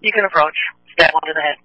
You can approach, stab one to the head.